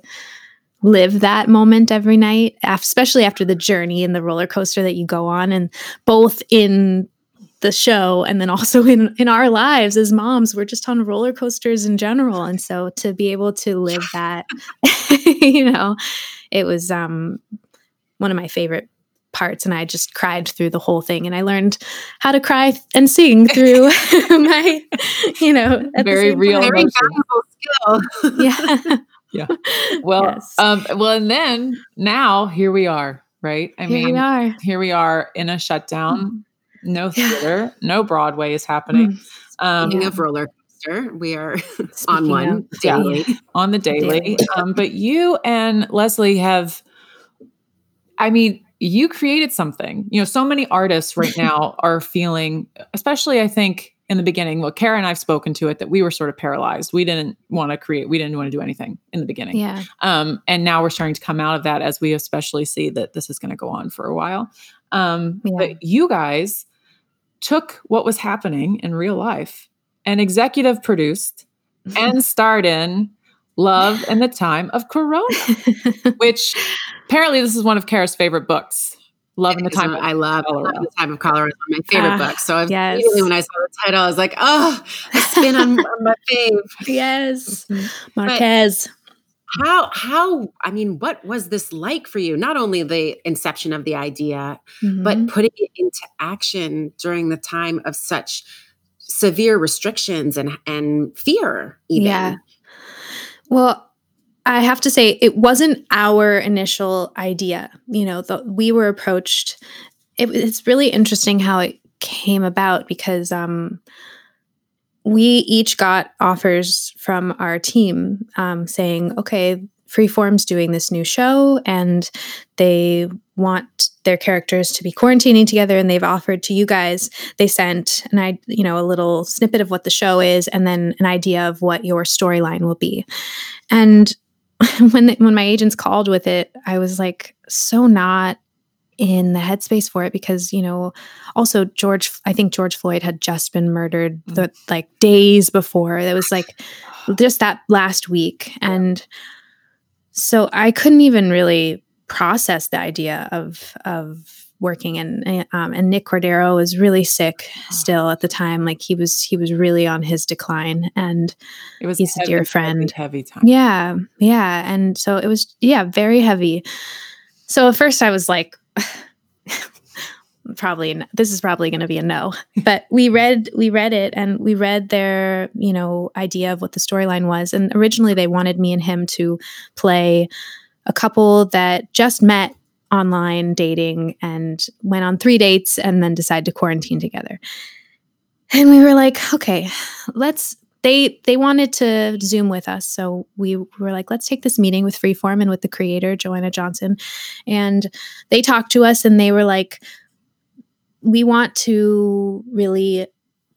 live that moment every night, especially after the journey and the roller coaster that you go on, and both in the show and then also in in our lives as moms, we're just on roller coasters in general, and so to be able to live that, you know, it was um one of my favorite parts and I just cried through the whole thing and I learned how to cry and sing through my you know Very real. Very valuable skill. yeah Yeah. Well, Yes. um, well, and then now here we are, right? I Here we mean, are. here we are in a shutdown. No theater, no Broadway is Mm. happening. Um, Speaking of roller coaster, we are on one of- Yeah. daily. on the daily. Daily. Um, but you and Leslie have, I mean, you created something. You know, so many artists right now are feeling, especially I think in the beginning. Well, Kara and I've spoken to it that we were sort of paralyzed. We didn't want to create. We didn't want to do anything in the beginning. yeah Um, and now we're starting to come out of that as we especially see that this is going to go on for a while. Um, Yeah. But you guys took what was happening in real life and executive produced and starred in Love and the Time of Corona, which apparently this is one of Kara's favorite books. Love in the Time of I love, I love the time of cholera. It's one of my favorite Ah, books. So I've yes. immediately when I saw the title, I was like, oh, a spin on, on my fave. yes Marquez How how I mean, what was this like for you? Not only the inception of the idea, but Mhm. putting it into action during the time of such severe restrictions and and fear. Even. Yeah. Well, I have to say, it wasn't our initial idea. You know, the, we were approached. It, it's really interesting how it came about because um, we each got offers from our team um, saying, okay, Freeform's doing this new show and they want their characters to be quarantining together and they've offered to you guys. They sent an i you know a little snippet of what the show is and then an idea of what your storyline will be. And when the, when my agents called with it i was like so not in the headspace for it because you know also george i think george floyd had just been murdered the like days before. It was like just that last week. And so i couldn't even really process the idea of of working. And um, and Nick Cordero was really sick still at the time. Like he was he was really on his decline. And It was he's a heavy, dear heavy, friend. heavy time. yeah yeah. And so it was yeah very heavy. So at first I was like probably this is probably going to be a no but we read we read it and we read their you know idea of what the storyline was. And originally they wanted me and him to play a couple that just met online dating and went on three dates and then decided to quarantine together. And we were like okay let's they they wanted to zoom with us so we were like let's take this meeting with freeform and with the creator joanna johnson and they talked to us and they were like we want to really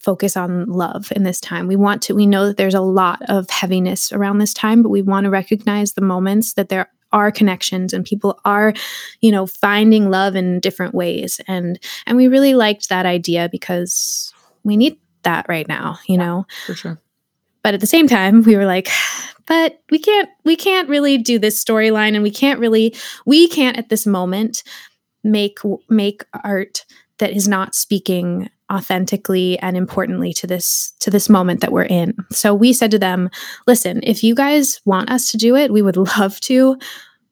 focus on love in this time. We want to, we know that there's a lot of heaviness around this time, but we want to recognize the moments that there are connections and people are, you know, finding love in different ways. And and we really liked that idea because we need that right now, you know. For sure. But at the same time, we were like, but we can't we can't really do this storyline and we can't really we can't at this moment make make art that is not speaking authentically and importantly to this to this moment that we're in. So we said to them, listen, if you guys want us to do it, we would love to.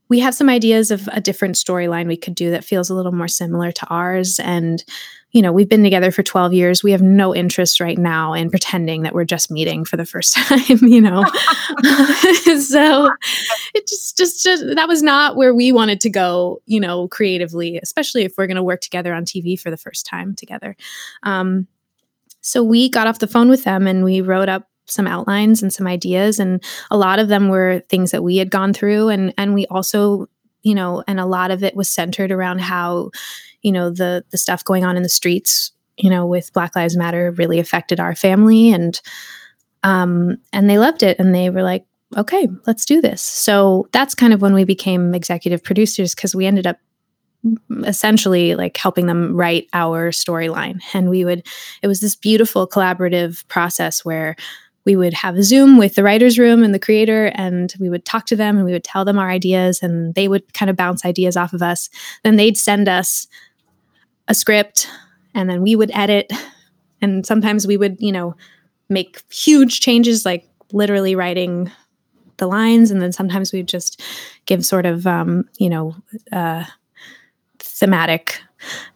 We have some ideas of a different storyline we could do that feels a little more similar to ours and you know, we've been together for 12 years. We have no interest right now in pretending that we're just meeting for the first time, you know. so it just, just just that was not where we wanted to go, you know, creatively, especially if we're going to work together on TV for the first time together. Um so we got off the phone with them and we wrote up some outlines and some ideas and a lot of them were things that we had gone through and and we also you know and a lot of it was centered around how you know the the stuff going on in the streets you know with black lives matter really affected our family and um and they loved it and they were like okay let's do this. So that's kind of when we became executive producers because we ended up essentially like helping them write our storyline. And we would it was this beautiful collaborative process where we would have a zoom with the writers room and the creator and we would talk to them and we would tell them our ideas and they would kind of bounce ideas off of us. Then they'd send us a script and then we would edit. And sometimes we would you know make huge changes like literally writing the lines and then sometimes we'd just give sort of um, you know uh, thematic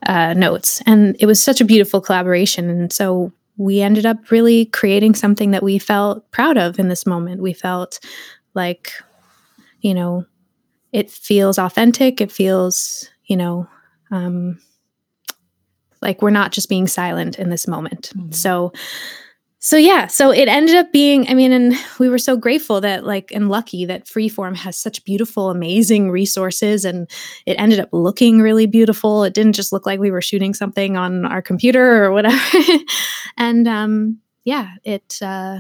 uh, notes. And it was such a beautiful collaboration. And so we ended up really creating something that we felt proud of in this moment. We felt like you know it feels authentic. It feels you know um, like we're not just being silent in this moment so so yeah so it ended up being i mean and we were so grateful that like and lucky that freeform has such beautiful amazing resources and it ended up looking really beautiful it didn't just look like we were shooting something on our computer or whatever and um yeah it uh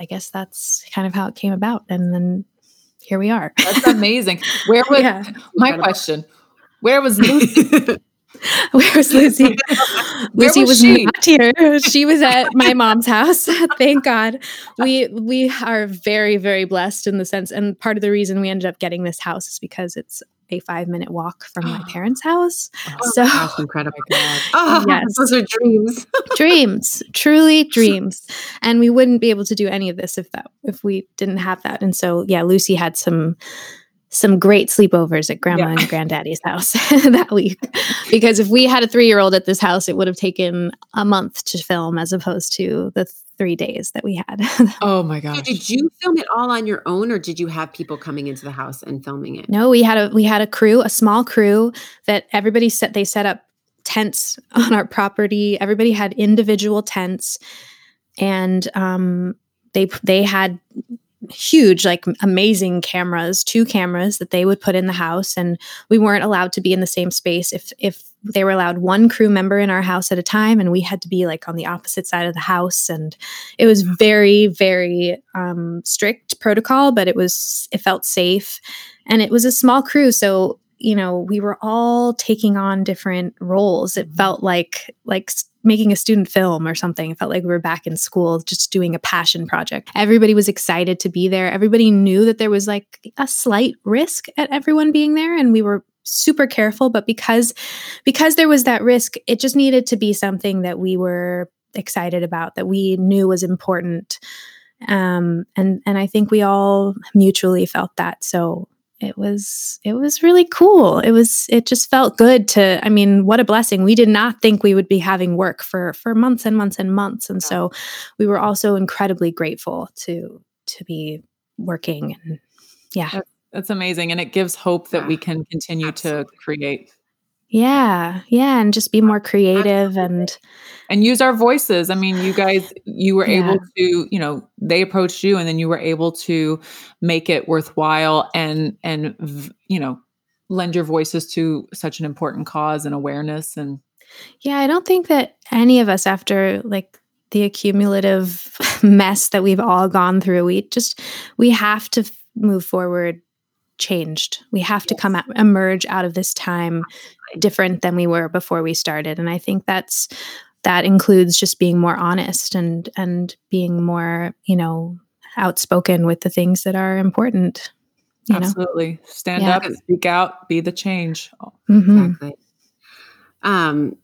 i guess that's kind of how it came about and then here we are That's amazing. Where was Yeah. my question? Where was Lucy? Where was Lucy? Where Lucy was was, she? not here. She was at my mom's house. Thank God. We we are very very blessed in the sense, and part of the reason we ended up getting this house is because it's a five minute walk from my parents' house. Oh, so That's incredible. Oh, oh, Yes. those are dreams. dreams, truly dreams, and we wouldn't be able to do any of this if that if we didn't have that. And so yeah, Lucy had some some great sleepovers at grandma and granddaddy's house that week because if we had a three year old at this house, it would have taken a month to film as opposed to the three days that we had. oh my So gosh. did you film it all on your own, or did you have people coming into the house and filming it? No, we had a we had a crew, a small crew that everybody set they set up tents on our property. Everybody had individual tents and um they they had huge like amazing cameras two cameras that they would put in the house and we weren't allowed to be in the same space if if they were allowed one crew member in our house at a time and we had to be like on the opposite side of the house and it was very very um, strict protocol but it was it felt safe and it was a small crew so you know we were all taking on different roles. It felt like like making a student film or something it felt like we were back in school just doing a passion project. Everybody was excited to be there. Everybody knew that there was like a slight risk at everyone being there and we were super careful but because because there was that risk it just needed to be something that we were excited about that we knew was important. Um and and i think we all mutually felt that so it was it was really cool. It was it just felt good to i mean what a blessing. We did not think we would be having work for for months and months and months. And so we were also incredibly grateful to to be working and yeah. That's, that's amazing. And it gives hope that we can continue to create yeah yeah and just be more creative and and use our voices i mean you guys you were yeah. able to you know they approached you and then you were able to make it worthwhile and and you know lend your voices to such an important cause and awareness and yeah i don't think that any of us after like the accumulative mess that we've all gone through we just we have to move forward changed. We have yes. to come out, emerge out of this time different than we were before we started. And I think that's that includes just being more honest and and being more, you know, outspoken with the things that are important. Absolutely. Know? Stand yeah. up, speak out, be the change. Mm-hmm. Exactly. Um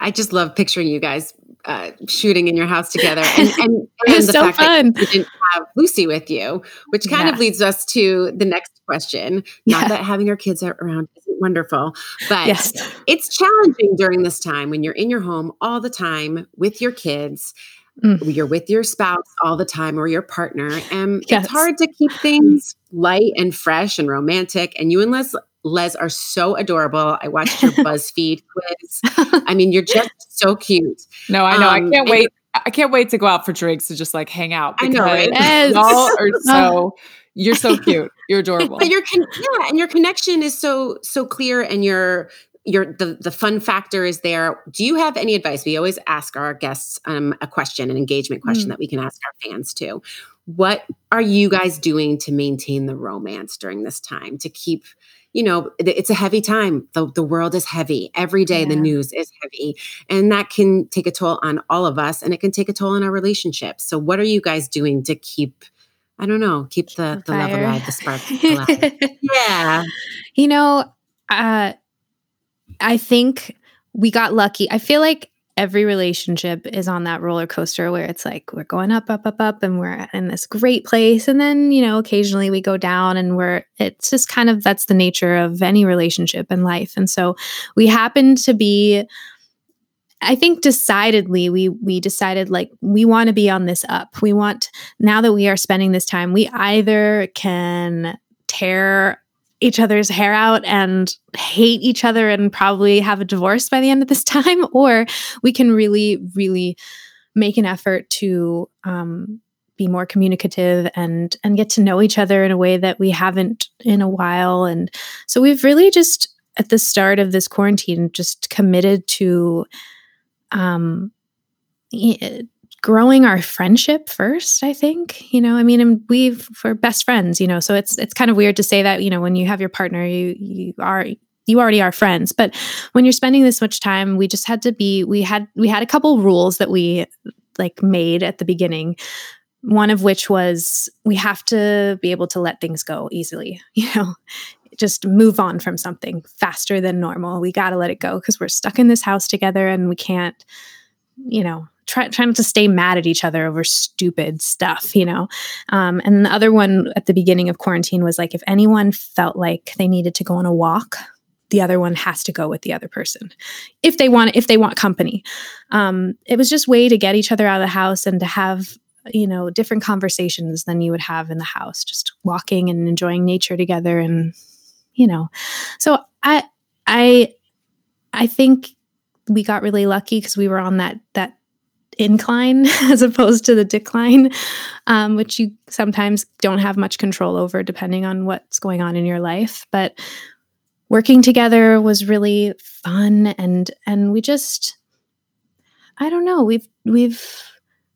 I just love picturing you guys uh, shooting in your house together, and, and, and the so fact fun. that you didn't have Lucy with you, which kind yeah. of leads us to the next question. Not yeah. that having our kids around isn't wonderful, but yes. it's challenging during this time when you're in your home all the time with your kids. Mm. You're with your spouse all the time or your partner, and yes. it's hard to keep things light and fresh and romantic. And you and Les Les are so adorable. I watched your BuzzFeed quiz. I mean, you're just so cute. No, I know. Um, I can't wait. I can't wait to go out for drinks to just like hang out. I know. Right? Y'all are so you're so cute. You're adorable. But your con- yeah, and your connection is so so clear, and your your the the fun factor is there. Do you have any advice? We always ask our guests um, a question, an engagement question mm. that we can ask our fans too. What are you guys doing to maintain the romance during this time to keep you know, it's a heavy time. The, the world is heavy. Every day yeah. the news is heavy. And that can take a toll on all of us and it can take a toll on our relationships. So what are you guys doing to keep I don't know, keep the, the, the love alive, the spark alive? yeah. You know, uh I think we got lucky. I feel like every relationship is on that roller coaster where it's like we're going up up up up and we're in this great place and then you know occasionally we go down and we're it's just kind of that's the nature of any relationship in life and so we happen to be I think decidedly we we decided like we want to be on this up. We want now that we are spending this time, we either can tear each other's hair out and hate each other and probably have a divorce by the end of this time, or we can really, really make an effort to um, be more communicative and and get to know each other in a way that we haven't in a while. And so we've really just at the start of this quarantine just committed to um, growing our friendship first i think you know i mean we've we're best friends you know so it's it's kind of weird to say that you know when you have your partner you you are you already are friends but when you're spending this much time we just had to be we had we had a couple rules that we like made at the beginning. One of which was we have to be able to let things go easily you know just move on from something faster than normal we got to let it go because we're stuck in this house together and we can't you know try, try not to stay mad at each other over stupid stuff, you know? Um, and the other one at the beginning of quarantine was like, if anyone felt like they needed to go on a walk, the other one has to go with the other person if they want if they want company um, it was just way to get each other out of the house and to have you know different conversations than you would have in the house just walking and enjoying nature together and you know so i i i think we got really lucky because we were on that that incline as opposed to the decline, um, which you sometimes don't have much control over depending on what's going on in your life. But working together was really fun and and we just I don't know, we've we've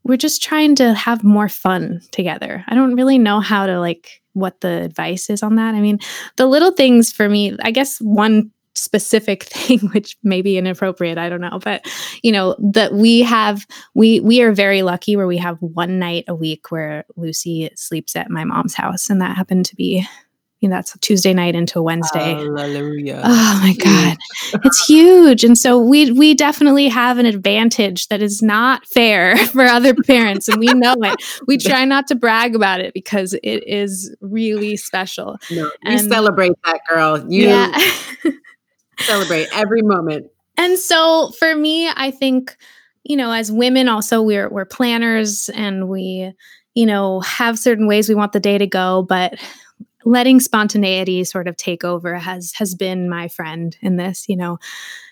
we're just trying to have more fun together. I don't really know how to like what the advice is on that. I mean, the little things for me, I guess one specific thing which may be inappropriate i don't know but you know that we have we we are very lucky where we have one night a week where lucy sleeps at my mom's house and that happened to be you know, that's Tuesday night into Wednesday. Hallelujah. Oh my God. it's huge. And so we we definitely have an advantage that is not fair for other parents. And we know it. We try not to brag about it because it is really special. No, you celebrate that girl. You Yeah. celebrate every moment. And so for me, I think, you know, as women also we're we're planners and we, you know, have certain ways we want the day to go, but letting spontaneity sort of take over has has been my friend in this, you know.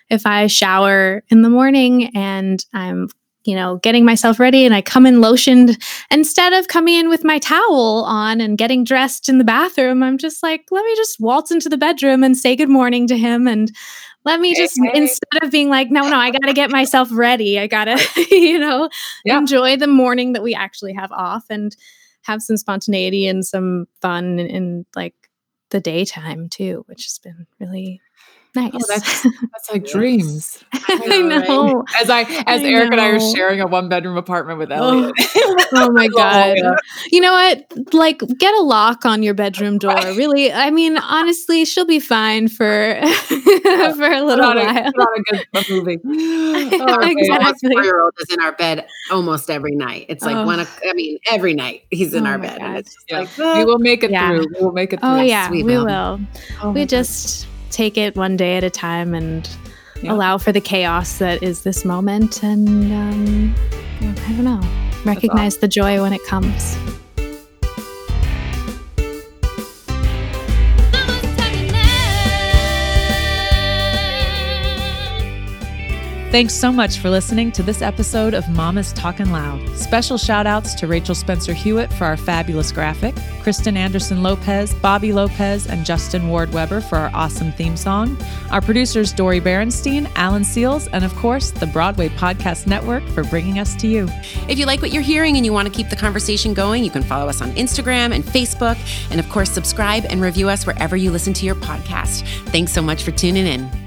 If I shower in the morning and I'm you know, getting myself ready and I come in lotioned instead of coming in with my towel on and getting dressed in the bathroom. I'm just like, let me just waltz into the bedroom and say good morning to him and let me just instead of being like, no, no, I got to get myself ready. I got to, you know, enjoy the morning that we actually have off and have some spontaneity and some fun in, in like the daytime too, which has been really nice. Oh, that's that's like dreams. I know. As I as I Eric and I are sharing a one bedroom apartment with Oh. Elliot. oh my god you know what like get a lock on your bedroom door really i mean honestly she'll be fine for for a little Not a, while not a good a movie. know, oh, Okay. exactly. Four year old is in our bed almost every night. It's like Oh. one. I mean, every night he's in Oh our my bed, and it's just Yeah. like we will make it Yeah. through. We will make it oh, through. oh yeah we we will. will, Oh my we God. Take it one day at a time and Yeah. allow for the chaos that is this moment and um i don't know. Recognize the joy when it comes Thanks so much for listening to this episode of Mama's Talkin' Loud. Special shout outs to Rachel Spencer Hewitt for our fabulous graphic, Kristen Anderson Lopez, Bobby Lopez, and Justin Ward Weber for our awesome theme song, our producers Dori Berinstein, Alan Seales, and of course, the Broadway Podcast Network for bringing us to you. If you like what you're hearing and you want to keep the conversation going, you can follow us on Instagram and Facebook. And of course, subscribe and review us wherever you listen to your podcast. Thanks so much for tuning in.